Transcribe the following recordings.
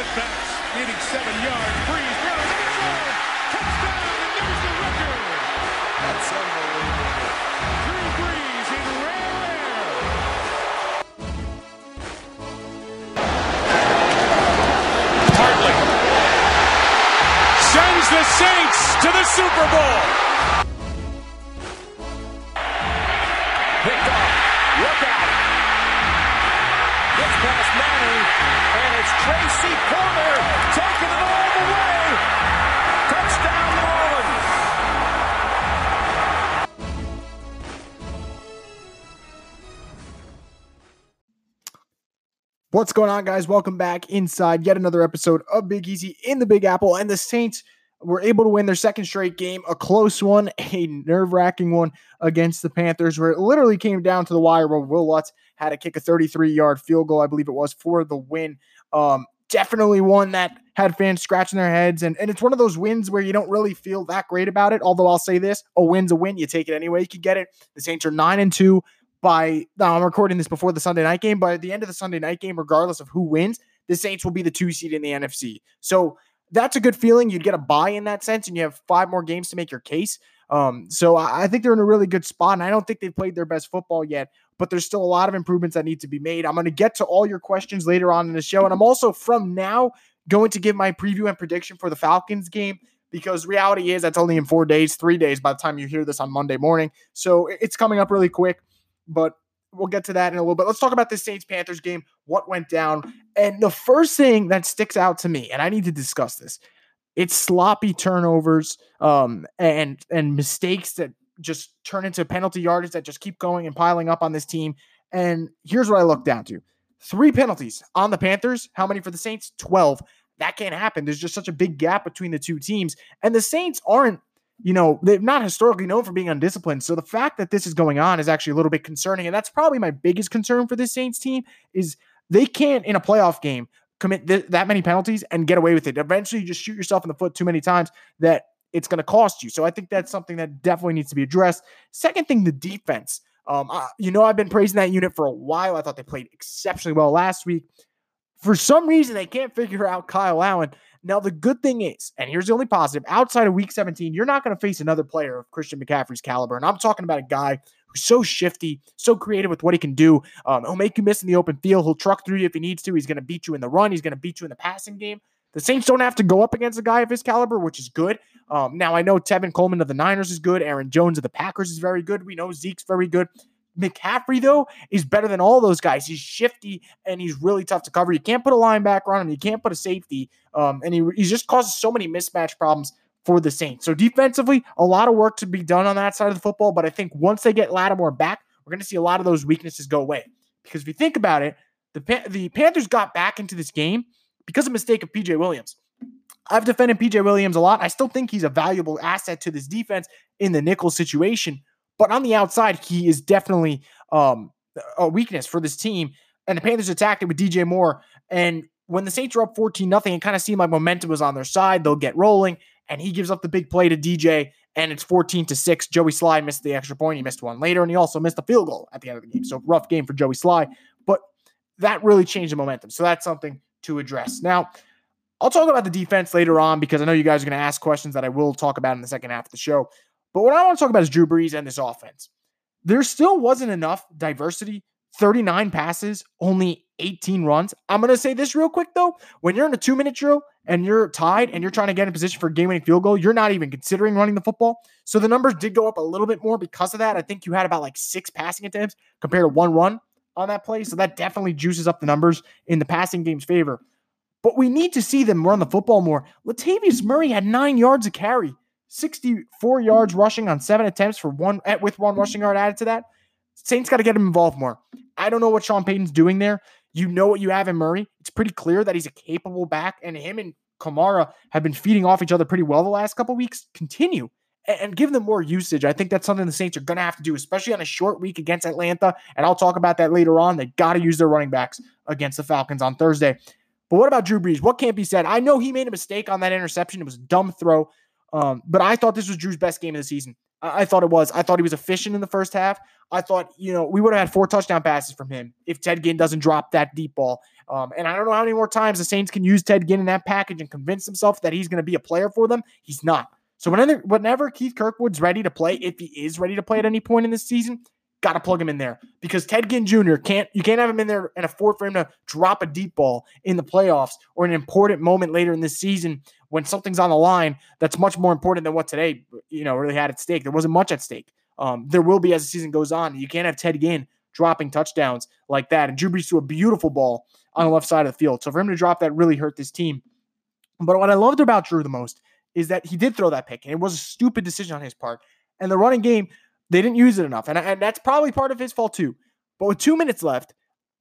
Needing seven yards. Brees throws zone. Touchdown, and there's the record. That's unbelievable. Drew Brees in rare air. Hartley sends the Saints to the Super Bowl. What's going on, guys? Welcome back inside yet another episode of Big Easy in the Big Apple. And the Saints were able to win their second straight game, a close one, a nerve wracking one against the Panthers, where it literally came down to the wire where Wil Lutz had to kick a 33 yard field goal, I believe it was, for the win. Um, definitely one that had fans scratching their heads. And, and it's one of those wins where you don't really feel that great about it. Although I'll say this a win's a win. You take it anyway. You can get it. The Saints are 9 and 2 by now I'm recording this before the Sunday night game, but at the end of the Sunday night game, regardless of who wins, the Saints will be the two seed in the NFC. So that's a good feeling. You'd get a buy in that sense, and you have five more games to make your case. Um, so I I think they're in a really good spot, and I don't think they've played their best football yet, but there's still a lot of improvements that need to be made. I'm going to get to all your questions later on in the show, and I'm also from now going to give my preview and prediction for the Falcons game because reality is that's only in four days, three days by the time you hear this on Monday morning. So it's coming up really quick but we'll get to that in a little bit. Let's talk about this Saints Panthers game, what went down. And the first thing that sticks out to me, and I need to discuss this, it's sloppy turnovers um, and and mistakes that just turn into penalty yardage that just keep going and piling up on this team. And here's what I look down to. Three penalties on the Panthers. How many for the Saints? 12. That can't happen. There's just such a big gap between the two teams. And the Saints aren't you know, they're not historically known for being undisciplined. So the fact that this is going on is actually a little bit concerning. And that's probably my biggest concern for this Saints team is they can't in a playoff game commit th- that many penalties and get away with it. Eventually you just shoot yourself in the foot too many times that it's going to cost you. So I think that's something that definitely needs to be addressed. Second thing, the defense. Um, uh, you know, I've been praising that unit for a while. I thought they played exceptionally well last week. For some reason, they can't figure out Kyle Allen. Now, the good thing is, and here's the only positive outside of week 17, you're not going to face another player of Christian McCaffrey's caliber. And I'm talking about a guy who's so shifty, so creative with what he can do. Um, he'll make you miss in the open field. He'll truck through you if he needs to. He's going to beat you in the run. He's going to beat you in the passing game. The Saints don't have to go up against a guy of his caliber, which is good. Um, now, I know Tevin Coleman of the Niners is good. Aaron Jones of the Packers is very good. We know Zeke's very good. McCaffrey, though, is better than all those guys. He's shifty and he's really tough to cover. You can't put a linebacker on him. You can't put a safety. Um, and he, he just causes so many mismatch problems for the Saints. So defensively, a lot of work to be done on that side of the football. But I think once they get Lattimore back, we're going to see a lot of those weaknesses go away. Because if you think about it, the, Pa- the Panthers got back into this game because of mistake of PJ Williams. I've defended PJ Williams a lot. I still think he's a valuable asset to this defense in the nickel situation. But on the outside, he is definitely um, a weakness for this team. And the Panthers attacked it with DJ Moore. And when the Saints are up 14 nothing, it kind of seemed like momentum was on their side. They'll get rolling. And he gives up the big play to DJ. And it's 14 to 6. Joey Slye missed the extra point. He missed one later. And he also missed a field goal at the end of the game. So rough game for Joey Slye. But that really changed the momentum. So that's something to address. Now, I'll talk about the defense later on because I know you guys are going to ask questions that I will talk about in the second half of the show. But what I want to talk about is Drew Brees and this offense. There still wasn't enough diversity. 39 passes, only 18 runs. I'm going to say this real quick though. When you're in a two minute drill and you're tied and you're trying to get in position for a game winning field goal, you're not even considering running the football. So the numbers did go up a little bit more because of that. I think you had about like six passing attempts compared to one run on that play. So that definitely juices up the numbers in the passing game's favor. But we need to see them run the football more. Latavius Murray had nine yards of carry. 64 yards rushing on seven attempts for one eh, with one rushing yard added to that. Saints got to get him involved more. I don't know what Sean Payton's doing there. You know what you have in Murray. It's pretty clear that he's a capable back, and him and Kamara have been feeding off each other pretty well the last couple weeks. Continue and, and give them more usage. I think that's something the Saints are going to have to do, especially on a short week against Atlanta. And I'll talk about that later on. They got to use their running backs against the Falcons on Thursday. But what about Drew Brees? What can't be said? I know he made a mistake on that interception. It was a dumb throw. Um, but I thought this was Drew's best game of the season. I, I thought it was. I thought he was efficient in the first half. I thought, you know, we would have had four touchdown passes from him if Ted Ginn doesn't drop that deep ball. Um, and I don't know how many more times the Saints can use Ted Ginn in that package and convince himself that he's going to be a player for them. He's not. So whenever, whenever Keith Kirkwood's ready to play, if he is ready to play at any point in this season, got to plug him in there because Ted Ginn Jr. can't you can't have him in there and afford for him to drop a deep ball in the playoffs or an important moment later in this season when something's on the line that's much more important than what today you know really had at stake. There wasn't much at stake. Um, there will be as the season goes on. You can't have Ted Ginn dropping touchdowns like that. And Drew Brees threw a beautiful ball on the left side of the field. So for him to drop that really hurt this team. But what I loved about Drew the most is that he did throw that pick, and it was a stupid decision on his part. And the running game they didn't use it enough. And, and that's probably part of his fault too. But with two minutes left,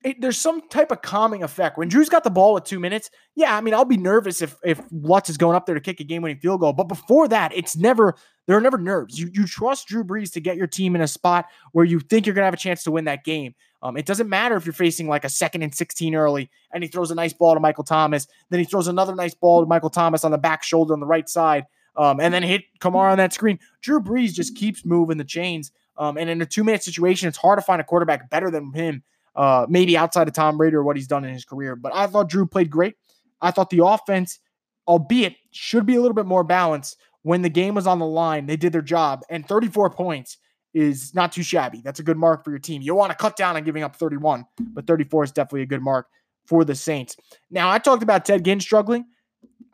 it, there's some type of calming effect. When Drew's got the ball with two minutes, yeah, I mean, I'll be nervous if if Lutz is going up there to kick a game-winning field goal. But before that, it's never there are never nerves. You you trust Drew Brees to get your team in a spot where you think you're gonna have a chance to win that game. Um, it doesn't matter if you're facing like a second and 16 early and he throws a nice ball to Michael Thomas, then he throws another nice ball to Michael Thomas on the back shoulder on the right side, um, and then hit Kamara on that screen. Drew Brees just keeps moving the chains. Um, and in a two minute situation, it's hard to find a quarterback better than him, uh, maybe outside of Tom Brady or what he's done in his career. But I thought Drew played great. I thought the offense, albeit should be a little bit more balanced when the game was on the line. They did their job, and 34 points is not too shabby. That's a good mark for your team. You want to cut down on giving up 31, but 34 is definitely a good mark for the Saints. Now, I talked about Ted Ginn struggling.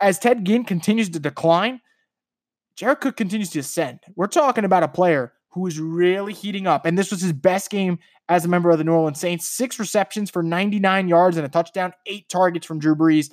As Ted Ginn continues to decline, Jared Cook continues to ascend. We're talking about a player who is really heating up. And this was his best game as a member of the New Orleans Saints. Six receptions for 99 yards and a touchdown, eight targets from Drew Brees.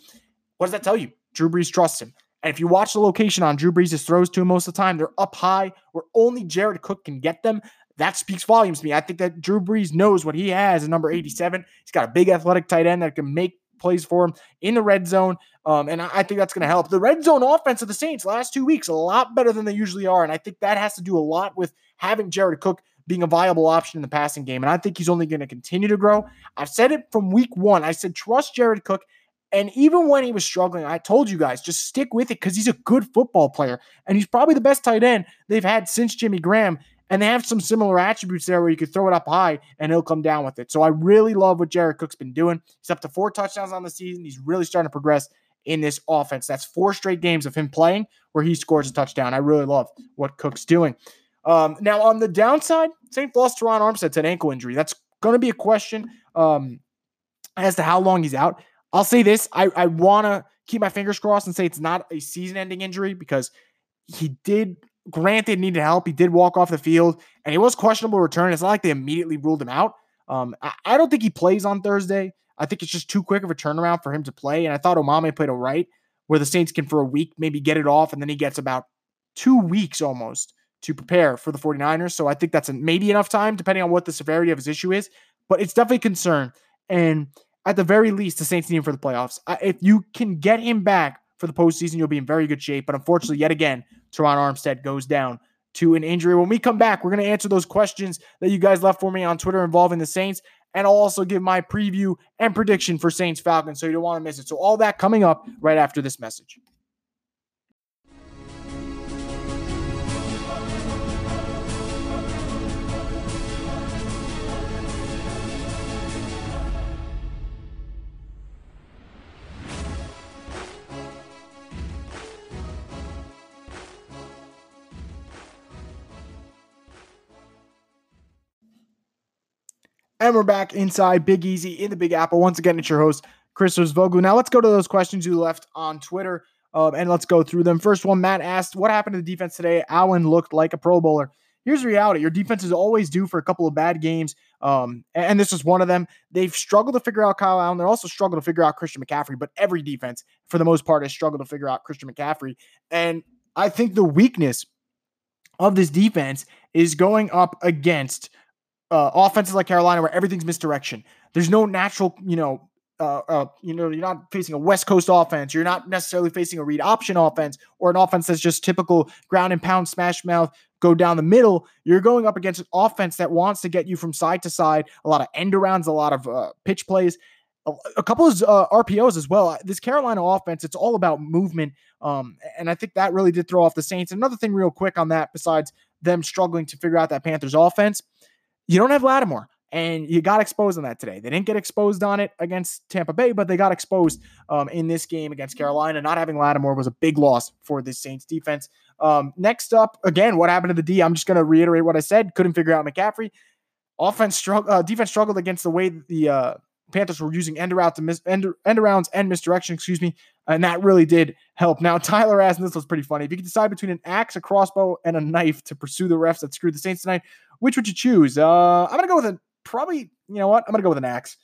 What does that tell you? Drew Brees trusts him. And if you watch the location on Drew Brees' throws to him most of the time, they're up high where only Jared Cook can get them. That speaks volumes to me. I think that Drew Brees knows what he has at number 87. He's got a big athletic tight end that can make plays for him in the red zone. Um, and I, I think that's going to help. The red zone offense of the Saints last two weeks, a lot better than they usually are. And I think that has to do a lot with having Jared Cook being a viable option in the passing game. And I think he's only going to continue to grow. I've said it from week one. I said, trust Jared Cook. And even when he was struggling, I told you guys, just stick with it because he's a good football player. And he's probably the best tight end they've had since Jimmy Graham. And they have some similar attributes there where you could throw it up high and he'll come down with it. So I really love what Jared Cook's been doing. He's up to four touchdowns on the season. He's really starting to progress in this offense. That's four straight games of him playing where he scores a touchdown. I really love what Cook's doing. Um, now, on the downside, St. lost Terron Armstead to an ankle injury. That's going to be a question um, as to how long he's out. I'll say this I, I want to keep my fingers crossed and say it's not a season ending injury because he did, granted, needed help. He did walk off the field and he was questionable return. It's not like they immediately ruled him out. Um, I, I don't think he plays on Thursday. I think it's just too quick of a turnaround for him to play. And I thought Omame played all right, where the Saints can for a week maybe get it off, and then he gets about two weeks almost to prepare for the 49ers. So I think that's a, maybe enough time, depending on what the severity of his issue is. But it's definitely a concern. And at the very least, the Saints need him for the playoffs. If you can get him back for the postseason, you'll be in very good shape. But unfortunately, yet again, Terron Armstead goes down to an injury. When we come back, we're going to answer those questions that you guys left for me on Twitter involving the Saints. And I'll also give my preview and prediction for Saints Falcons. So you don't want to miss it. So all that coming up right after this message. And we're back inside Big Easy in the Big Apple. Once again, it's your host, Chris Vogel. Now let's go to those questions you left on Twitter um, and let's go through them. First one, Matt asked, What happened to the defense today? Allen looked like a Pro Bowler. Here's the reality your defense is always due for a couple of bad games. Um, and this is one of them. They've struggled to figure out Kyle Allen. They're also struggled to figure out Christian McCaffrey, but every defense, for the most part, has struggled to figure out Christian McCaffrey. And I think the weakness of this defense is going up against uh, offenses like Carolina where everything's misdirection. There's no natural, you know, uh, uh, you know, you're not facing a West Coast offense. You're not necessarily facing a read option offense or an offense that's just typical ground and pound, smash mouth, go down the middle. You're going up against an offense that wants to get you from side to side, a lot of end arounds, a lot of uh, pitch plays, a, a couple of uh, RPOs as well. This Carolina offense, it's all about movement. Um, and I think that really did throw off the Saints. Another thing, real quick on that, besides them struggling to figure out that Panthers offense. You don't have Lattimore and you got exposed on that today. They didn't get exposed on it against Tampa Bay, but they got exposed um, in this game against Carolina. Not having Lattimore was a big loss for this Saints defense. Um, next up, again, what happened to the D? I'm just going to reiterate what I said. Couldn't figure out McCaffrey. Offense struggle, uh, defense struggled against the way the uh, Panthers were using end mis- end, end arounds and misdirection, excuse me, and that really did help. Now, Tyler asked, and this was pretty funny. If you could decide between an axe, a crossbow, and a knife to pursue the refs that screwed the Saints tonight, which would you choose? Uh, I'm gonna go with a probably. You know what? I'm gonna go with an axe.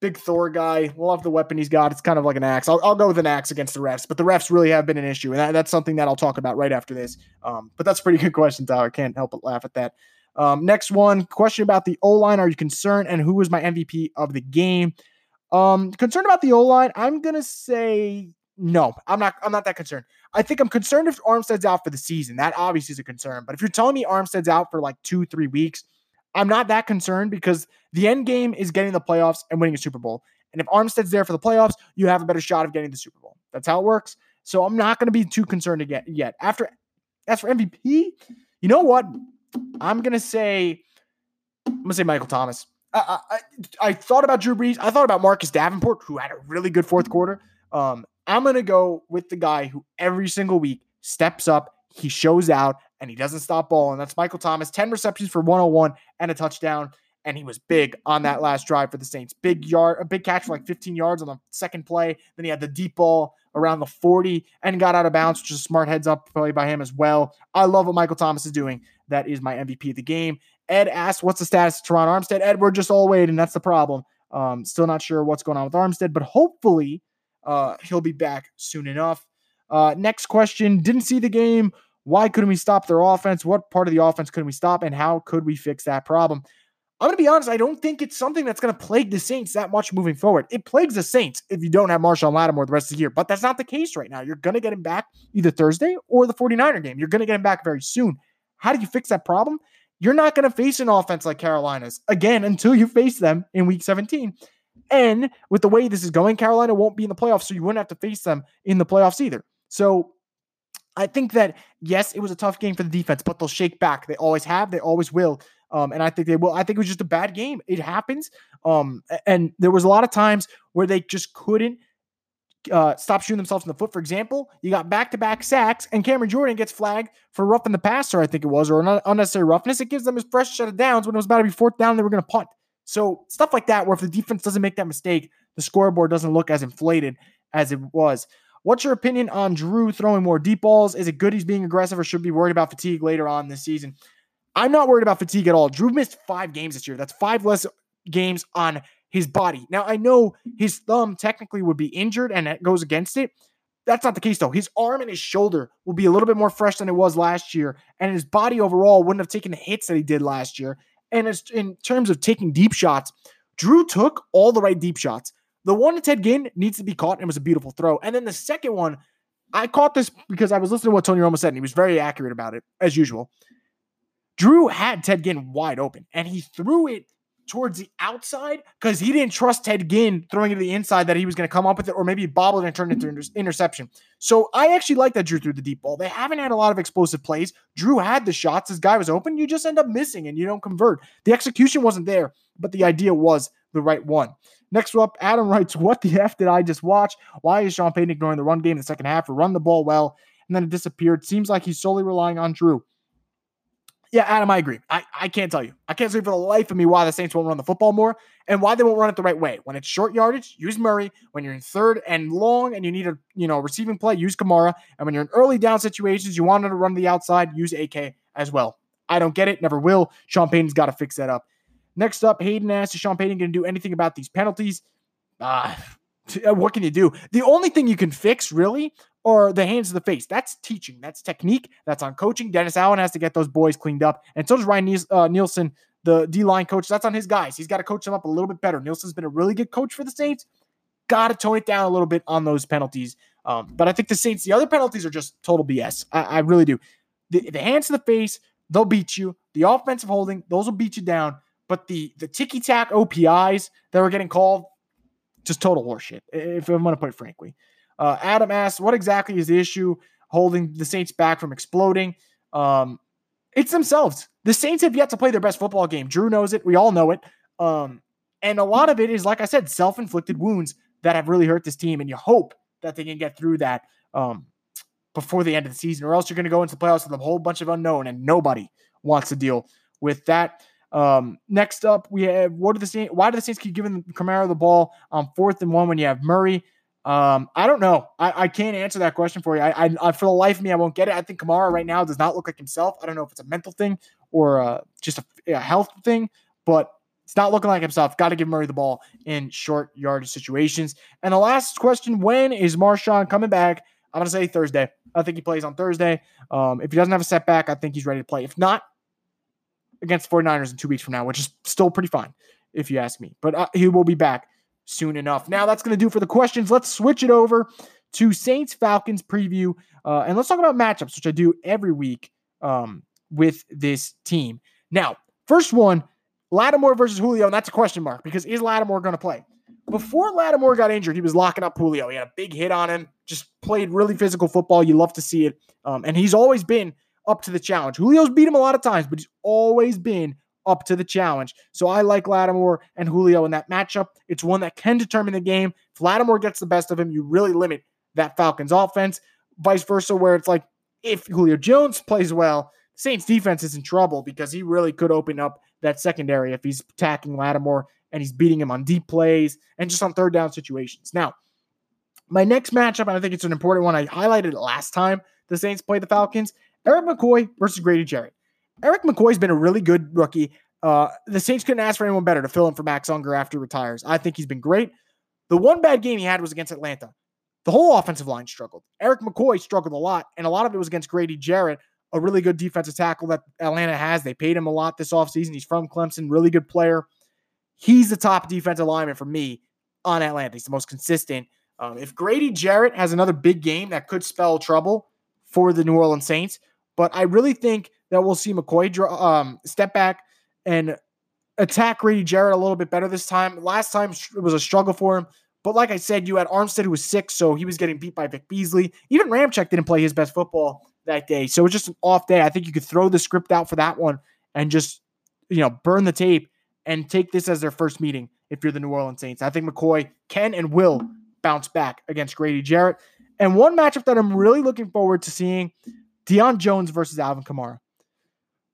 Big Thor guy. Love the weapon he's got. It's kind of like an axe. I'll, I'll go with an axe against the refs, but the refs really have been an issue, and that, that's something that I'll talk about right after this. Um, but that's a pretty good question, Tyler. I can't help but laugh at that. Um, next one question about the O line. Are you concerned? And who was my MVP of the game? Um, concerned about the O line. I'm gonna say no. I'm not. I'm not that concerned. I think I'm concerned if Armstead's out for the season. That obviously is a concern. But if you're telling me Armstead's out for like two, three weeks, I'm not that concerned because the end game is getting the playoffs and winning a Super Bowl. And if Armstead's there for the playoffs, you have a better shot of getting the Super Bowl. That's how it works. So I'm not going to be too concerned again yet. After as for MVP, you know what? I'm gonna say I'm gonna say Michael Thomas. I, I, I thought about Drew Brees. I thought about Marcus Davenport, who had a really good fourth quarter. Um, I'm gonna go with the guy who every single week steps up, he shows out, and he doesn't stop balling. That's Michael Thomas. 10 receptions for 101 and a touchdown. And he was big on that last drive for the Saints. Big yard, a big catch for like 15 yards on the second play. Then he had the deep ball around the 40 and got out of bounds, which is a smart heads up play by him as well. I love what Michael Thomas is doing. That is my MVP of the game. Ed asked, What's the status of Terron Armstead? Ed, we're just all waiting. That's the problem. Um, still not sure what's going on with Armstead, but hopefully uh, he'll be back soon enough. Uh, next question Didn't see the game. Why couldn't we stop their offense? What part of the offense couldn't we stop? And how could we fix that problem? I'm going to be honest, I don't think it's something that's going to plague the Saints that much moving forward. It plagues the Saints if you don't have Marshon Lattimore the rest of the year, but that's not the case right now. You're going to get him back either Thursday or the 49er game. You're going to get him back very soon. How do you fix that problem? You're not going to face an offense like Carolina's again until you face them in week 17. And with the way this is going, Carolina won't be in the playoffs, so you wouldn't have to face them in the playoffs either. So I think that, yes, it was a tough game for the defense, but they'll shake back. They always have, they always will. Um, and I think they will. I think it was just a bad game. It happens. Um, and there was a lot of times where they just couldn't uh, stop shooting themselves in the foot. For example, you got back to back sacks, and Cameron Jordan gets flagged for roughing the passer, I think it was, or unnecessary roughness. It gives them his fresh set of downs when it was about to be fourth down, they were going to punt. So stuff like that, where if the defense doesn't make that mistake, the scoreboard doesn't look as inflated as it was. What's your opinion on Drew throwing more deep balls? Is it good he's being aggressive or should be worried about fatigue later on this season? I'm not worried about fatigue at all. Drew missed five games this year. That's five less games on his body. Now, I know his thumb technically would be injured and it goes against it. That's not the case, though. His arm and his shoulder will be a little bit more fresh than it was last year. And his body overall wouldn't have taken the hits that he did last year. And as in terms of taking deep shots, Drew took all the right deep shots. The one to Ted Ginn needs to be caught and was a beautiful throw. And then the second one, I caught this because I was listening to what Tony Romo said, and he was very accurate about it, as usual. Drew had Ted Ginn wide open, and he threw it towards the outside because he didn't trust Ted Ginn throwing it to the inside that he was going to come up with it, or maybe bobble it and turn it into inter- interception. So I actually like that Drew threw the deep ball. They haven't had a lot of explosive plays. Drew had the shots. This guy was open. You just end up missing and you don't convert. The execution wasn't there, but the idea was the right one. Next up, Adam writes, What the F did I just watch? Why is Sean Payton ignoring the run game in the second half or run the ball well? And then it disappeared. Seems like he's solely relying on Drew. Yeah, Adam, I agree. I, I can't tell you. I can't say for the life of me why the Saints won't run the football more and why they won't run it the right way. When it's short yardage, use Murray. When you're in third and long and you need a you know receiving play, use Kamara. And when you're in early down situations, you want to run the outside, use AK as well. I don't get it, never will. Sean Payton's got to fix that up. Next up, Hayden asks, is Sean Payton going to do anything about these penalties? Uh, what can you do? The only thing you can fix, really, are the hands of the face. That's teaching. That's technique. That's on coaching. Dennis Allen has to get those boys cleaned up. And so does Ryan uh, Nielsen, the D line coach. That's on his guys. He's got to coach them up a little bit better. Nielsen's been a really good coach for the Saints. Got to tone it down a little bit on those penalties. Um, but I think the Saints, the other penalties are just total BS. I, I really do. The, the hands to the face, they'll beat you. The offensive holding, those will beat you down. But the the ticky tack OPIs that were getting called, just total horseshit. If I'm going to put it frankly. Uh, Adam asks, what exactly is the issue holding the Saints back from exploding? Um, It's themselves. The Saints have yet to play their best football game. Drew knows it. We all know it. Um, and a lot of it is, like I said, self inflicted wounds that have really hurt this team. And you hope that they can get through that um, before the end of the season, or else you're going to go into the playoffs with a whole bunch of unknown, and nobody wants to deal with that. Um, next up, we have what are the Saints? Why do the Saints keep giving Kamara the ball on fourth and one when you have Murray? Um, I don't know. I, I can't answer that question for you. I, I, I, for the life of me, I won't get it. I think Kamara right now does not look like himself. I don't know if it's a mental thing or uh, just a, a health thing, but it's not looking like himself. Got to give Murray the ball in short yardage situations. And the last question: When is Marshon coming back? I'm gonna say Thursday. I think he plays on Thursday. Um, if he doesn't have a setback, I think he's ready to play. If not, against 49ers in two weeks from now, which is still pretty fine, if you ask me. But uh, he will be back soon enough. Now, that's going to do for the questions. Let's switch it over to Saints Falcons preview. Uh, and let's talk about matchups, which I do every week um, with this team. Now, first one Lattimore versus Julio, and that's a question mark because is Lattimore going to play? Before Lattimore got injured, he was locking up Julio. He had a big hit on him, just played really physical football. You love to see it. Um, and he's always been up to the challenge. Julio's beat him a lot of times, but he's always been up to the challenge. So I like Lattimore and Julio in that matchup. It's one that can determine the game. If Lattimore gets the best of him, you really limit that Falcons offense. Vice versa, where it's like if Julio Jones plays well, Saints defense is in trouble because he really could open up that secondary if he's attacking Lattimore and he's beating him on deep plays and just on third down situations. Now, my next matchup, and I think it's an important one. I highlighted it last time the Saints played the Falcons. Erik McCoy versus Grady Jarrett. Erik McCoy's been a really good rookie. Uh, the Saints couldn't ask for anyone better to fill in for Max Unger after he retires. I think he's been great. The one bad game he had was against Atlanta. The whole offensive line struggled. Erik McCoy struggled a lot, and a lot of it was against Grady Jarrett, a really good defensive tackle that Atlanta has. They paid him a lot this offseason. He's from Clemson, really good player. He's the top defensive lineman for me on Atlanta. He's the most consistent. Um, if Grady Jarrett has another big game that could spell trouble for the New Orleans Saints, but I really think that we'll see McCoy um, step back and attack Grady Jarrett a little bit better this time. Last time it was a struggle for him. But like I said, you had Armstead who was sick, so he was getting beat by Vic Beasley. Even Ramczyk didn't play his best football that day. So it was just an off day. I think you could throw the script out for that one and just, you know, burn the tape and take this as their first meeting if you're the New Orleans Saints. I think McCoy can and will bounce back against Grady Jarrett. And one matchup that I'm really looking forward to seeing Deion Jones versus Alvin Kamara.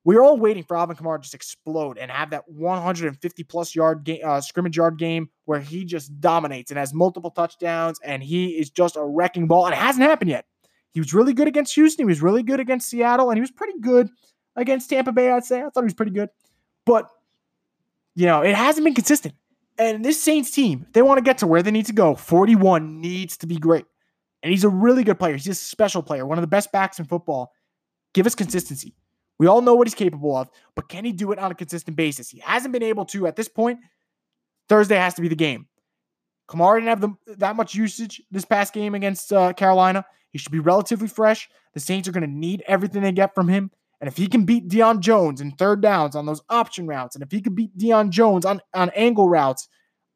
We are all waiting for Alvin Kamara to just explode and have that 150 plus yard game, uh, scrimmage yard game where he just dominates and has multiple touchdowns and he is just a wrecking ball. And it hasn't happened yet. He was really good against Houston. He was really good against Seattle, and he was pretty good against Tampa Bay. I'd say I thought he was pretty good, but you know it hasn't been consistent. And this Saints team, they want to get to where they need to go. 41 needs to be great. And he's a really good player. He's a special player, one of the best backs in football. Give us consistency. We all know what he's capable of, but can he do it on a consistent basis? He hasn't been able to at this point. Thursday has to be the game. Kamara didn't have the, that much usage this past game against uh, Carolina. He should be relatively fresh. The Saints are going to need everything they get from him. And if he can beat Deion Jones in third downs on those option routes, and if he can beat Deion Jones on, on angle routes,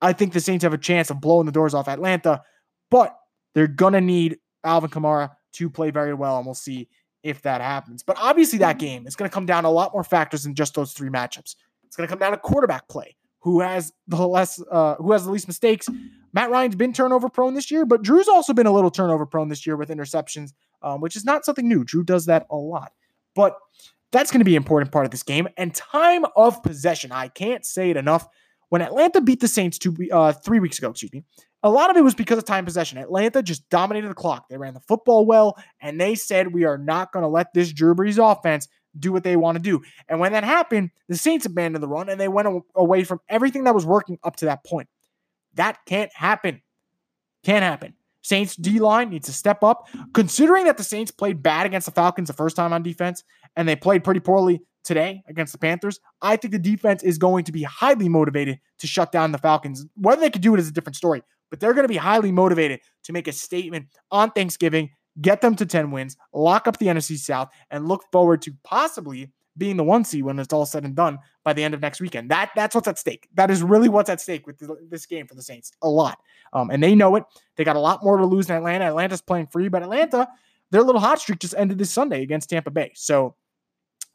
I think the Saints have a chance of blowing the doors off Atlanta. But they're going to need Alvin Kamara to play very well, and we'll see if that happens. But obviously, that game is going to come down to a lot more factors than just those three matchups. It's going to come down to quarterback play. Who has the less? Uh, who has the least mistakes? Matt Ryan's been turnover prone this year, but Drew's also been a little turnover prone this year with interceptions, um, which is not something new. Drew does that a lot, but that's going to be an important part of this game. And time of possession, I can't say it enough. When Atlanta beat the Saints two, uh, three weeks ago, excuse me, a lot of it was because of time possession. Atlanta just dominated the clock. They ran the football well, and they said, We are not going to let this Drew Brees offense do what they want to do. And when that happened, the Saints abandoned the run and they went away from everything that was working up to that point. That can't happen. Can't happen. Saints D line needs to step up. Considering that the Saints played bad against the Falcons the first time on defense and they played pretty poorly today against the Panthers, I think the defense is going to be highly motivated to shut down the Falcons. Whether they could do it is a different story, but they're going to be highly motivated to make a statement on Thanksgiving, get them to 10 wins, lock up the NFC South, and look forward to possibly being the one seed when it's all said and done by the end of next weekend. That that's what's at stake. That is really what's at stake with this game for the Saints. A lot, um, and they know it. They got a lot more to lose than Atlanta. Atlanta's playing free, but Atlanta, their little hot streak just ended this Sunday against Tampa Bay. So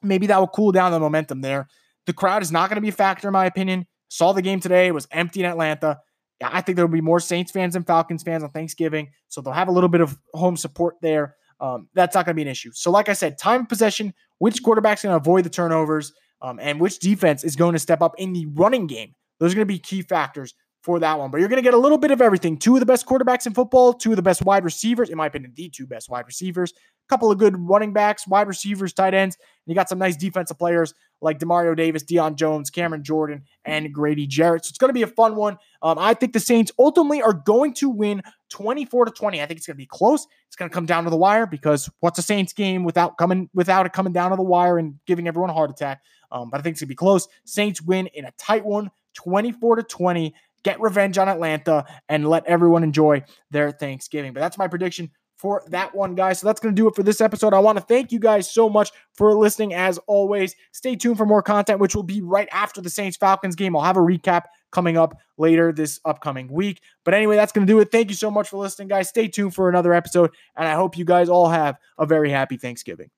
maybe that will cool down the momentum there. The crowd is not going to be a factor, in my opinion. Saw the game today, it was empty in Atlanta. I think there will be more Saints fans than Falcons fans on Thanksgiving. So they'll have a little bit of home support there. Um, that's not going to be an issue. So, like I said, time possession, which quarterback's going to avoid the turnovers, um, and which defense is going to step up in the running game. Those are going to be key factors for that one. But you're going to get a little bit of everything. Two of the best quarterbacks in football, two of the best wide receivers, in my opinion, the two best wide receivers, a couple of good running backs, wide receivers, tight ends. And you got some nice defensive players like Demario Davis, Deion Jones, Cameron Jordan, and Grady Jarrett. So it's going to be a fun one. Um, I think the Saints ultimately are going to win 24 to 20. I think it's going to be close. It's going to come down to the wire because what's a Saints game without coming without it coming down to the wire and giving everyone a heart attack? Um, but I think it's going to be close. Saints win in a tight one, 24 to 20 get revenge on Atlanta and let everyone enjoy their Thanksgiving. But that's my prediction for that one, guys. So that's going to do it for this episode. I want to thank you guys so much for listening. As always, stay tuned for more content, which will be right after the Saints Falcons game. I'll have a recap coming up later this upcoming week. But anyway, that's going to do it. Thank you so much for listening, guys. Stay tuned for another episode, and I hope you guys all have a very happy Thanksgiving.